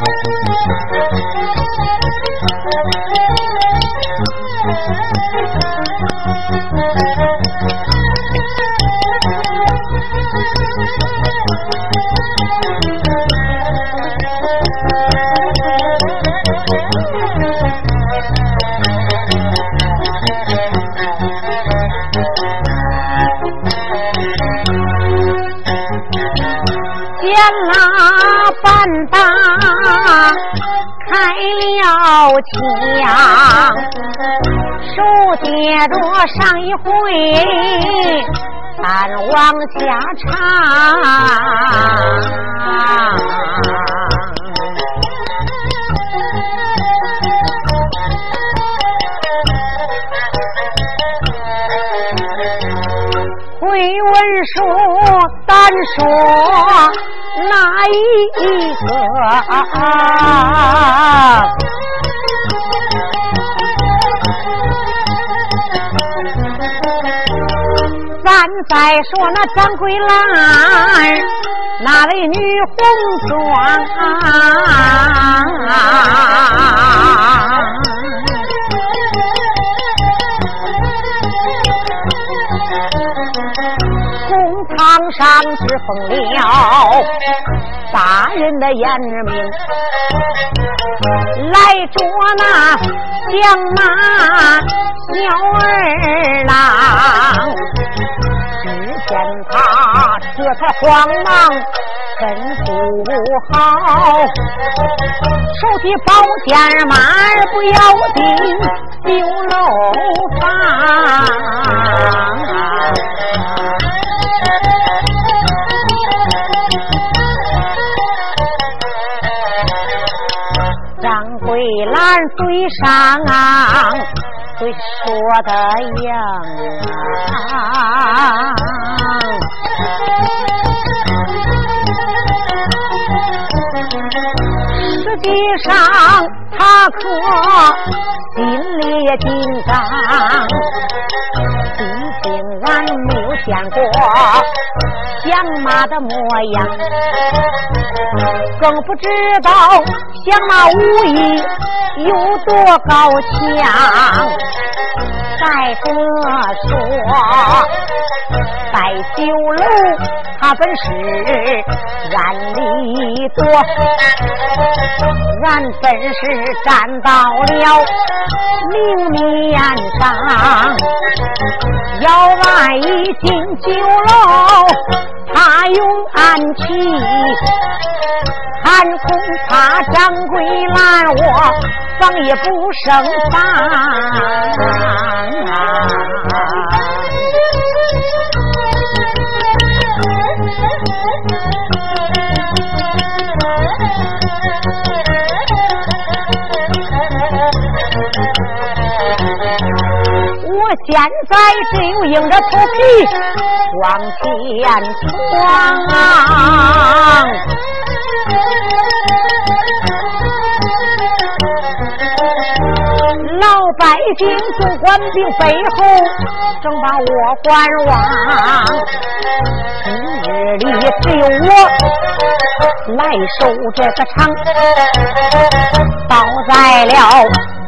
Thank you. 枪，手接着上一回，咱往下唱。回文书，单说哪一个？再说那张桂兰，那位女红妆，红堂上只封了大人的严命，来捉那相马鸟儿郎。见他这才慌忙，吩咐好，手提宝剑马儿不要紧，丢楼房。张桂兰嘴上会说的样啊。实际上，他可心里也紧张，毕竟俺没有见过相马的模样，更不知道相马武艺有多高强。再者说，摆酒楼，他本是俺里多，俺本是站到了明面上。要俺一进酒楼，他用暗器，俺恐怕掌柜拦我防也不胜防。我现在只有硬着头皮往前闯。百姓送官兵背后，正把我观望。今日里只有我来守这个场，倒在了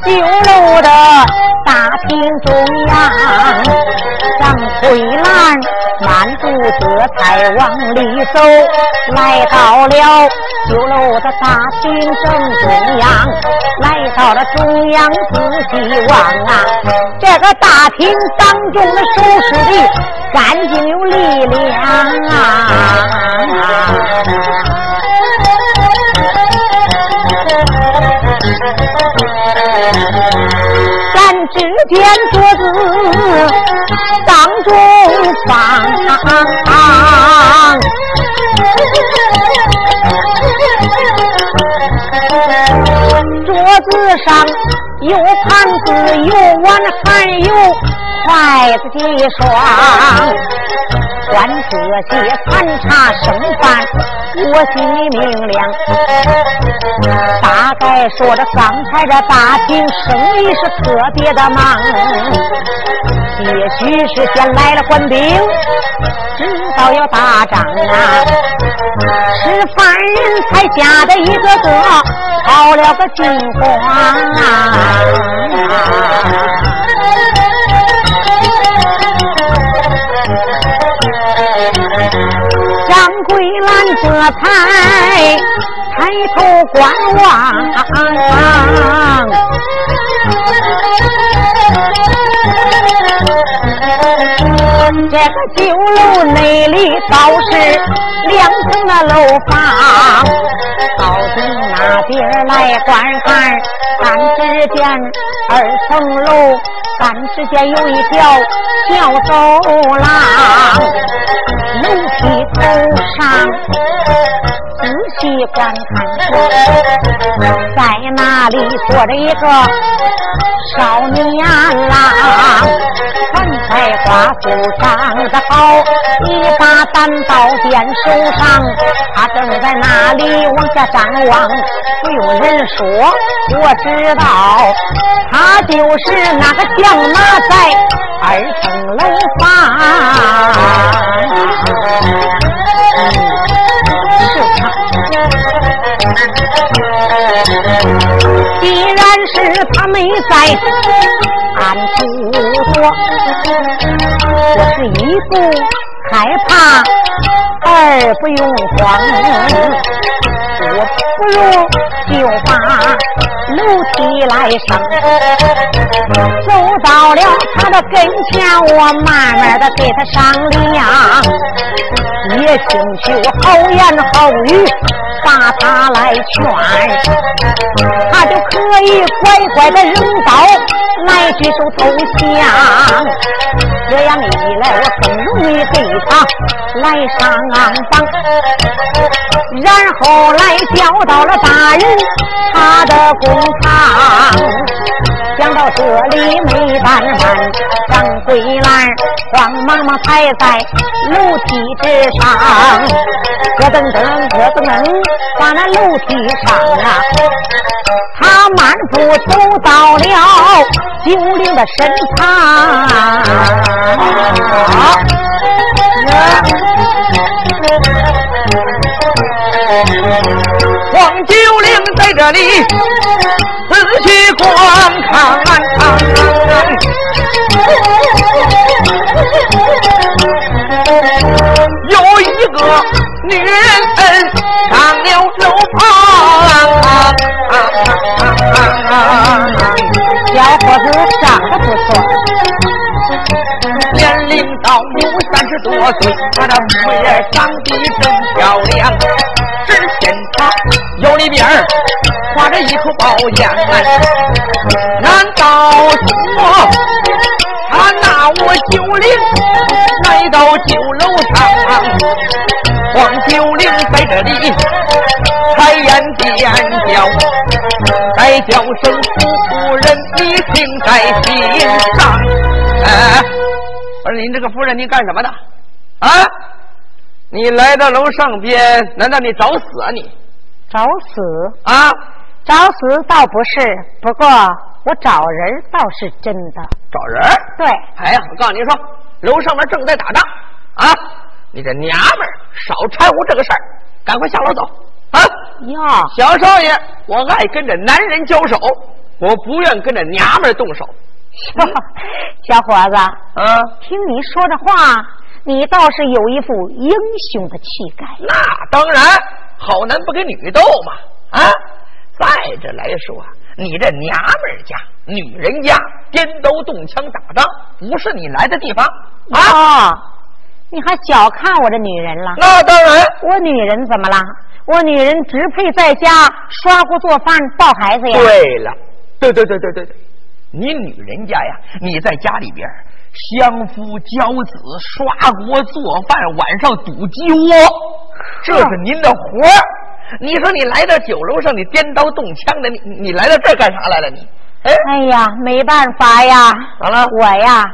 酒楼的大厅中央。张翠兰满肚子才往里走，来到了酒楼的大厅正中央。来到了中央，仔细望啊，这个大厅当中的收拾的干净有力量啊！只见桌子当中放。桌子上有盘子，有碗，还有筷子几双。观这些盘茶剩饭，我心里明亮。大概说着刚才这大厅生意是特别的忙。也许是先来了官兵，知道要打仗啊，是犯人才吓得一个个跑了个精慌啊！兰这才抬头观望。这个酒楼内里倒是两层的楼房，到底那边来观看，但只见二层楼，但只见有一条小走廊，楼梯头上。仔细观看，在那里坐着一个少年郎。在花树上的好，一把单刀剑手上，他正在那里往下张望。不用人说，我知道，他就是那个将马在二层楼房。既然是他没在。安处躲，我是一不害怕，二不用慌，我不如就把楼梯来上，走到了他的跟前，我慢慢的给他商量，也请求好言好语。把他来劝，他就可以乖乖的扔刀来举手投降。这样一来，我更容易给他来上当。然后来叫到了大人他的公堂。想到这里没办法，张桂兰慌忙忙踩在楼梯之上，咯噔噔咯噔噔，把那楼梯上啊，他满步走到了九灵的身旁。黄九龄在这里仔细观看，有一个女人上了楼房，小伙子长得不错，年龄到有三十多岁，他的模样长得真漂亮。只见他腰里边挂着一口宝剑，难道说他拿我九龄来到酒楼上？黄九龄在这里开言便叫，再叫声夫人，你听在心上。哎，我说您这个夫人，您干什么的？啊？你来到楼上边，难道你找死啊？你找死啊？找死倒不是，不过我找人倒是真的。找人？对。哎呀，我告诉你说，楼上面正在打仗啊！你这娘们儿少掺和这个事儿，赶快下楼走啊！呀，小少爷，我爱跟着男人交手，我不愿跟着娘们儿动手。小伙子，嗯，听你说的话。你倒是有一副英雄的气概。那当然，好男不跟女斗嘛！啊，再者来说，你这娘们家、女人家颠刀动枪打仗，不是你来的地方啊！你还小看我这女人了？那当然，我女人怎么了？我女人只配在家刷锅做饭、抱孩子呀！对了，对对对对对对，你女人家呀，你在家里边。相夫教子，刷锅做饭，晚上堵鸡窝，这是您的活儿。你说你来到酒楼上，你颠刀动枪的，你你来到这儿干啥来了？你，哎，哎呀，没办法呀，咋了？我呀，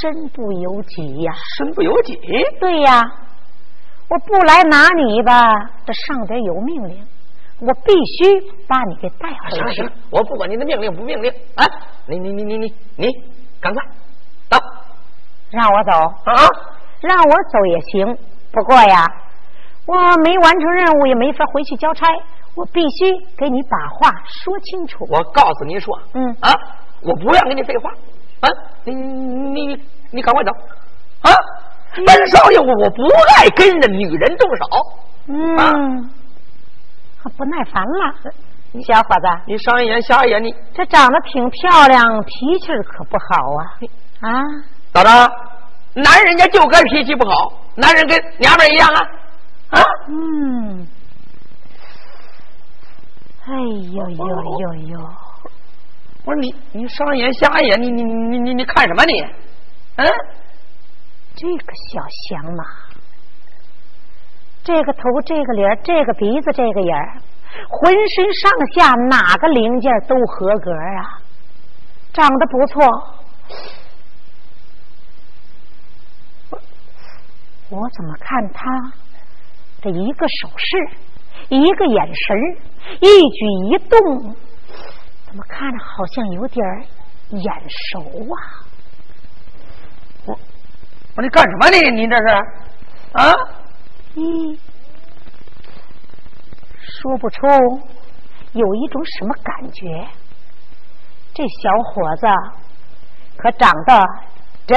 身不由己呀，身不由己。对呀，我不来拿你吧，这上边有命令，我必须把你给带回去。行行，我不管您的命令不命令，啊，你你你你你你，赶快。走，让我走啊？让我走也行，不过呀，我没完成任务也没法回去交差，我必须给你把话说清楚。我告诉你说，嗯啊，我不愿跟你废话，啊，你你你你赶快走，啊，本少爷我我不爱跟着女人动手，嗯，不耐烦了，小伙子，你上一眼下一眼，你这长得挺漂亮，脾气可不好啊啊！咋着？男人家就该脾气不好，男人跟娘们一样啊，啊？嗯，哎呦呦呦呦！我说你你上一眼下一眼，你你你你你看什么你？嗯？这个小祥马，这个头，这个脸，这个鼻子，这个眼儿，浑身上下哪个零件都合格啊，长得不错。我怎么看他这一个手势，一个眼神一举一动，怎么看着好像有点眼熟啊？我说你干什么你你这是啊？咦，说不出有一种什么感觉。这小伙子可长得真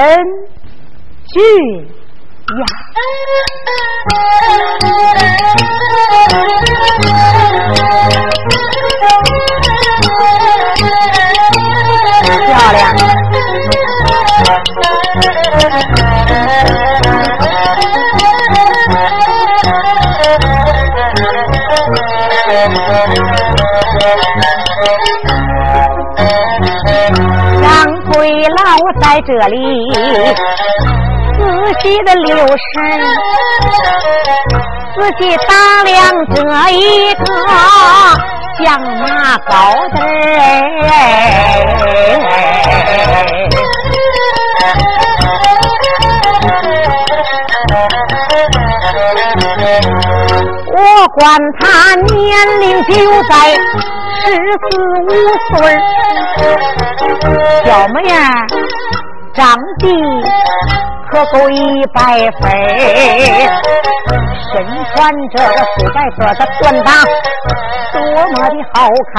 俊呀！漂亮。张奎老在这里仔细的留神，仔细打量这一个相马高的我管他年龄就在十四五岁，小模样长得可够一百分，身穿这个灰白色的缎裆，多么的好看，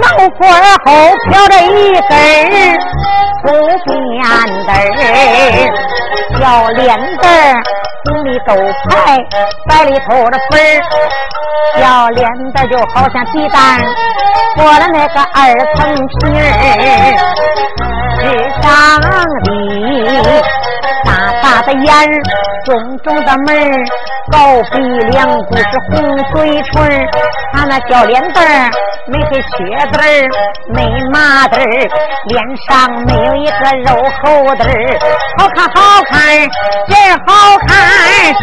脑瓜后飘着一根儿粗辫子，小脸蛋儿。红里豆派，白里透着粉儿，小脸蛋就好像鸡蛋剥了那个二层皮儿，直长的大大的眼儿，重重的门儿，高鼻梁骨是红嘴唇他那小脸蛋儿没个缺字儿，没麻子儿，脸上没有一个肉厚子儿，好看好看，真好看。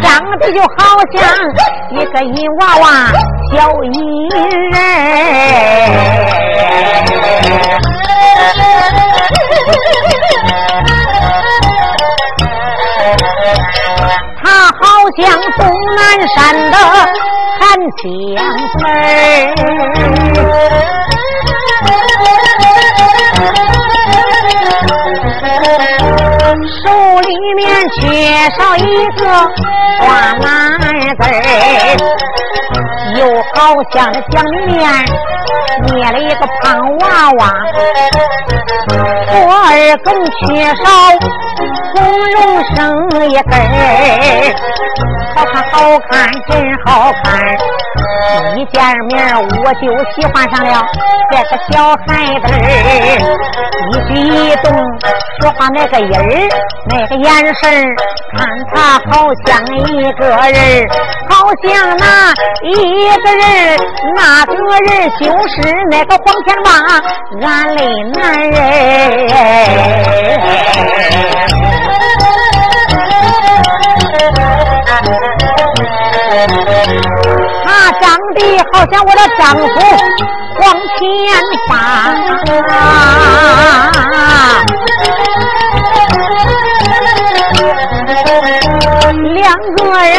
长得就好像一个银娃娃小银人，像东南山的韩江水手里面缺少一个花篮子，又好像这江面捏了一个胖娃娃，我儿更缺少红绒生一根儿，好看好看真好看，一见面我就喜欢上了这个小孩子，一举一动说话那个音儿，那个眼神看他好像一个人好像那一个人那个人就是那个黄天霸，俺嘞男人。他长得好像我的丈夫黄天霸。两个人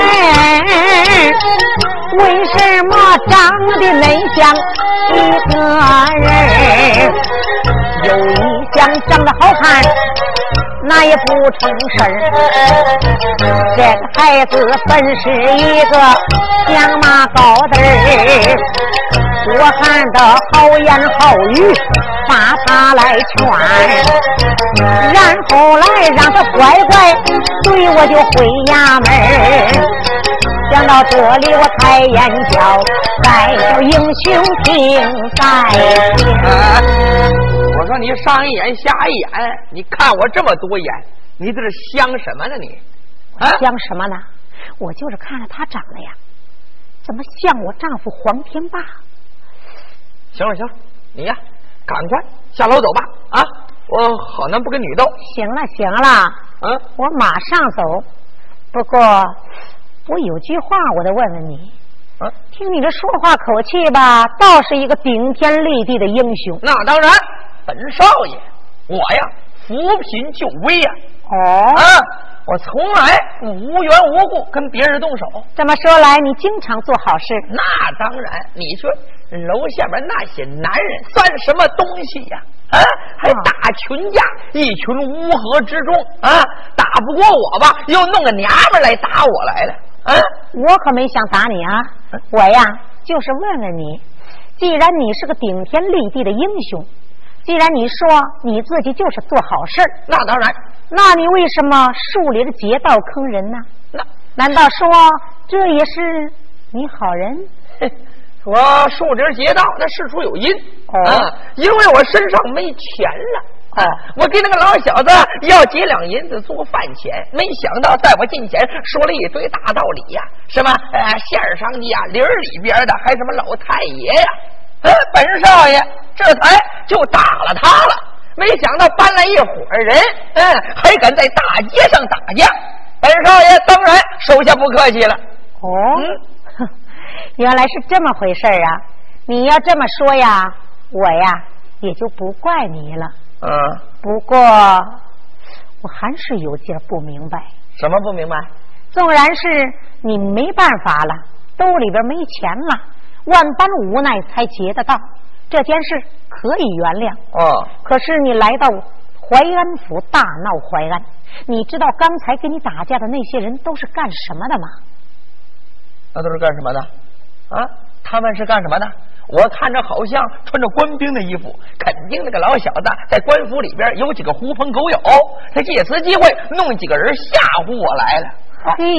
为什么长得恁像一个人？有一项长得好看，那也不成事儿。这个孩子本是一个相马高子儿，我喊的好言好语把他来劝，然后来让他乖乖对我就回衙门想到这里，我抬眼瞧，再叫英雄听在听。我说你上一眼下一眼，你看我这么多眼，你这是想什么呢？你啊，想什么呢？我就是看着他长得呀，怎么像我丈夫黄天霸？行了行了，你呀，赶快下楼走吧啊！我好男不跟女斗。行了行了，嗯，我马上走。不过。我有句话，我得问问你。啊，听你这说话口气吧，倒是一个顶天立地的英雄。那当然，本少爷，我呀，扶贫救危呀。哦。啊，我从来无缘无故跟别人动手。这么说来，你经常做好事。那当然，你说楼下边那些男人算什么东西呀？啊，还打群架，一群乌合之众啊，打不过我吧，又弄个娘们来打我来了。啊，我可没想打你啊！我呀，就是问问你，既然你是个顶天立地的英雄，既然你说你自己就是做好事那当然，那你为什么树林劫道坑人呢？那难道说这也是你好人？我树林劫道，那事出有因啊，因为我身上没钱了。啊！我给那个老小子要几两银子做饭钱，没想到在我近前说了一堆大道理呀，什么呃县上的呀，林里边的，还什么老太爷呀，呃，本少爷这才就打了他了。没想到搬来一伙人，嗯，还敢在大街上打架，本少爷当然手下不客气了。哦，原来是这么回事啊！你要这么说呀，我呀也就不怪你了。嗯，不过我还是有点不明白。什么不明白？纵然是你没办法了，兜里边没钱了，万般无奈才结的道，这件事可以原谅。哦。可是你来到淮安府大闹淮安，你知道刚才跟你打架的那些人都是干什么的吗？那都是干什么的？啊，他们是干什么的？我看着好像穿着官兵的衣服，肯定那个老小子在官府里边有几个狐朋狗友，他借此机会弄几个人吓唬我来了。嘿，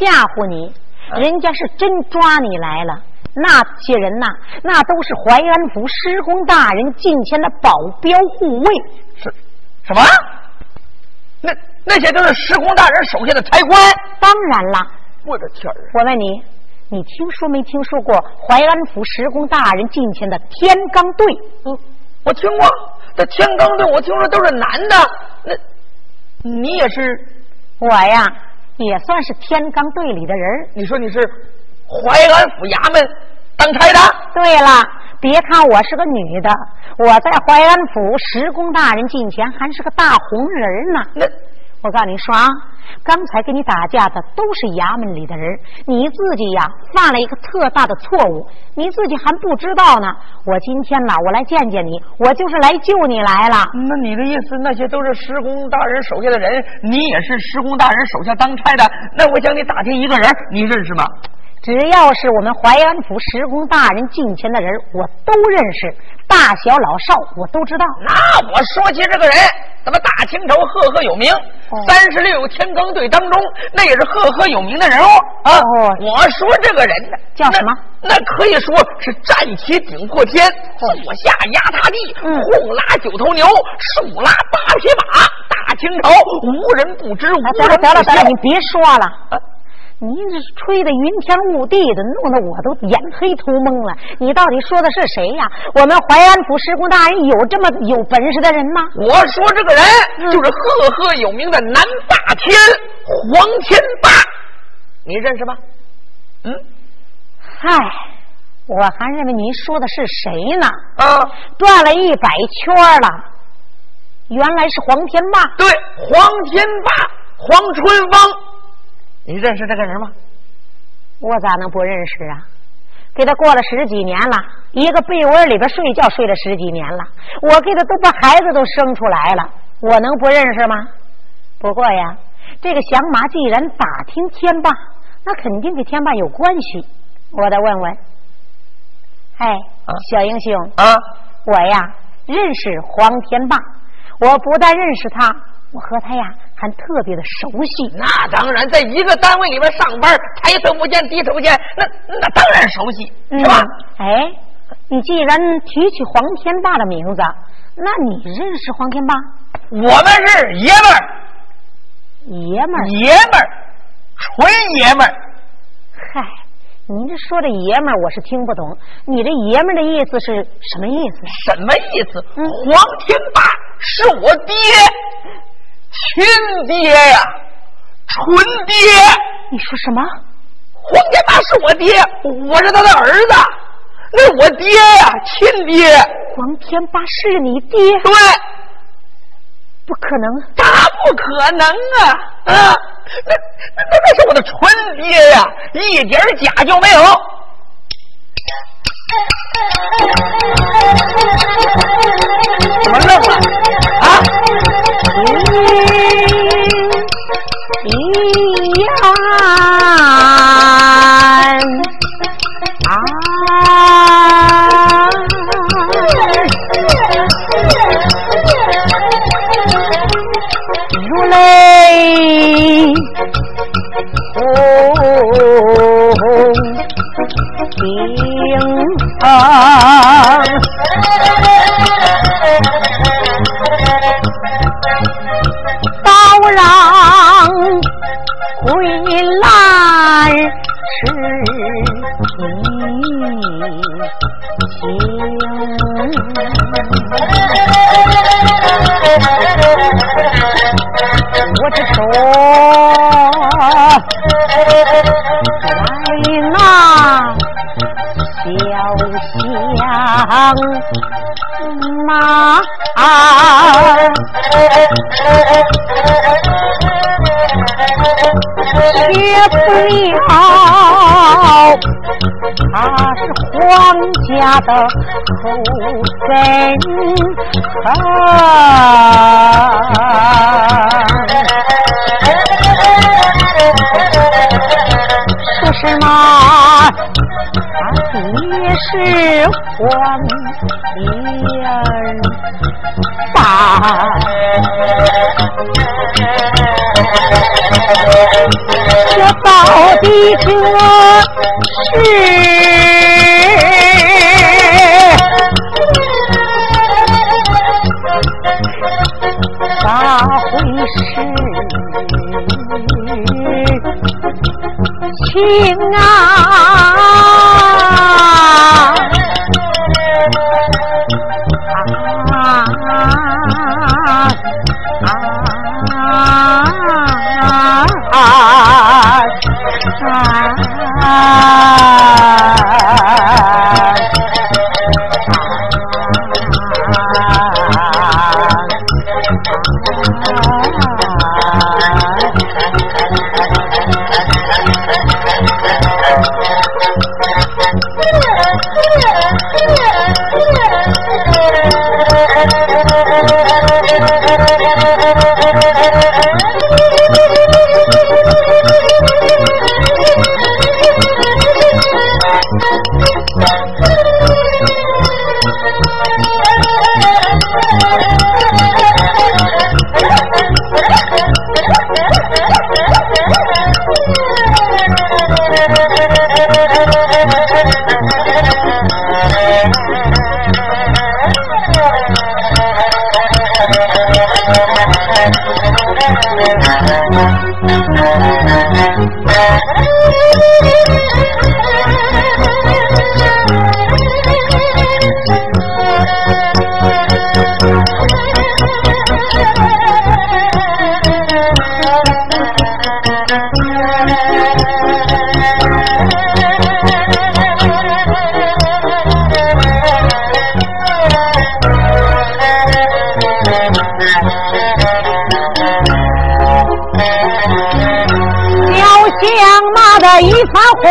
吓唬你？人家是真抓你来了。那些人呐，那都是淮安府施公大人近前的保镖护卫。是，什么？那那些都是施公大人手下的差官？当然了。我的天儿！我问你。你听说没听说过淮安府十公大人近前的天罡队？嗯，我听过。这天罡队，我听说都是男的。那，你也是？我呀，也算是天罡队里的人。你说你是淮安府衙门当差的？对了，别看我是个女的，我在淮安府十公大人近前还是个大红人呢。那。我告诉你说啊，刚才跟你打架的都是衙门里的人，你自己呀犯了一个特大的错误，你自己还不知道呢。我今天呢，我来见见你，我就是来救你来了。那你的意思，那些都是施工大人手下的人，你也是施工大人手下当差的？那我向你打听一个人，你认识吗？只要是我们淮安府石公大人近前的人，我都认识，大小老少我都知道。那我说起这个人。咱们大清朝赫赫有名，三十六天罡队当中，那也是赫赫有名的人物啊。我说这个人呢，叫什么？那可以说是站起顶破天，坐下压塌地，轰拉九头牛，竖拉八匹马。大清朝无人不知，无人不晓。得了得了，你别说了。你这吹的云天雾地的，弄得我都眼黑头蒙了。你到底说的是谁呀？我们淮安府施公大人有这么有本事的人吗？我说这个人就是赫赫有名的南霸天黄天霸，你认识吗？嗯，嗨，我还认为您说的是谁呢？啊，转了一百圈了，原来是黄天霸。对，黄天霸，黄春芳。你认识这个人吗？我咋能不认识啊？给他过了十几年了，一个被窝里边睡觉睡了十几年了，我给他都把孩子都生出来了。我能不认识吗？不过呀，这个响马既然打听天霸，那肯定跟天霸有关系。我得问问。哎，小英雄啊，我呀认识黄天霸，我不但认识他，我和他呀还特别的熟悉。那当然，在一个单位里边上班，抬头不见低头见，那那当然熟悉，是吧？哎，你既然提起黄天霸的名字，那你认识黄天霸？我们是爷们儿，爷们儿，爷们儿，纯爷们儿。嗨。您这说的爷们儿，我是听不懂。你这爷们儿的意思是什么意思？什么意思？黄天霸是我爹，亲爹呀，纯爹。你说什么？黄天霸是我爹，我是他的儿子，那我爹呀，亲爹。黄天霸是你爹？对。不可能，他不可能啊！啊，那那那是我的纯爹呀，一点假就没有。怎么愣了？啊？一样啊！泪红冰霜，马，学不了，他是皇家的后根啊。也是黄天霸，这到底这是咋回事？情啊！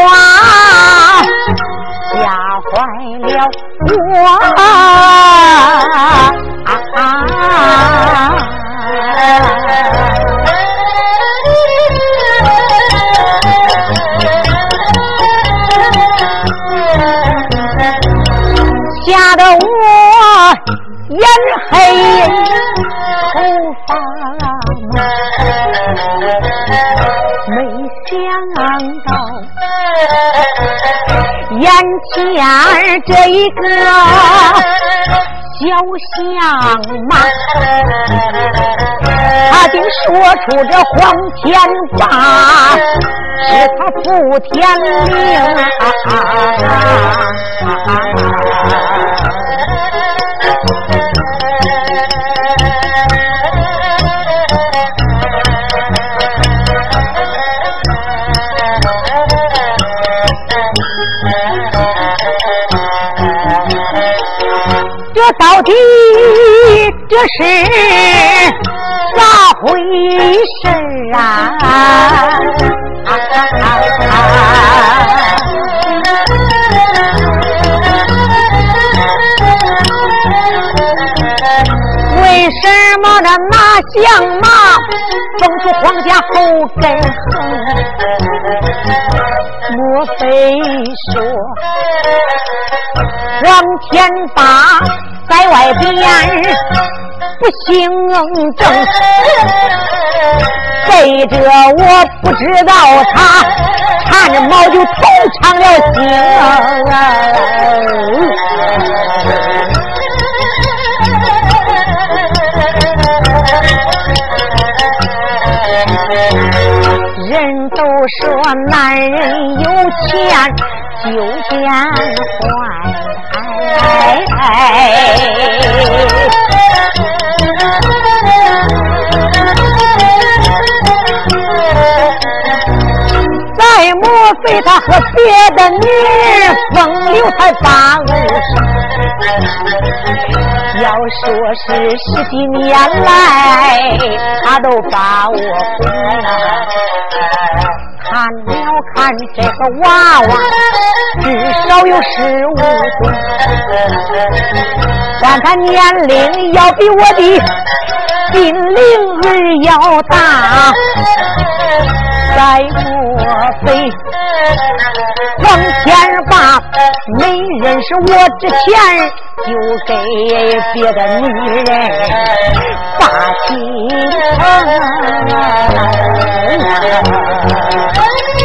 番前这一个小相马，他竟说出这黄天霸是他负天命啊！这到底这是咋回事啊？为什么那马相马封出皇家后根横？莫非说黄天霸在外边不行正？背着我不知道他缠着毛就偷尝了腥。人都说男人有钱就见坏，再莫非他和别的女人风流才把儿？要说是十几年来，他都把我哄啊！看了看这个娃娃，至少有十五岁，但他年龄要比我的金灵儿要大。再莫非黄天霸没认识我之前，就给别的女人把心疼？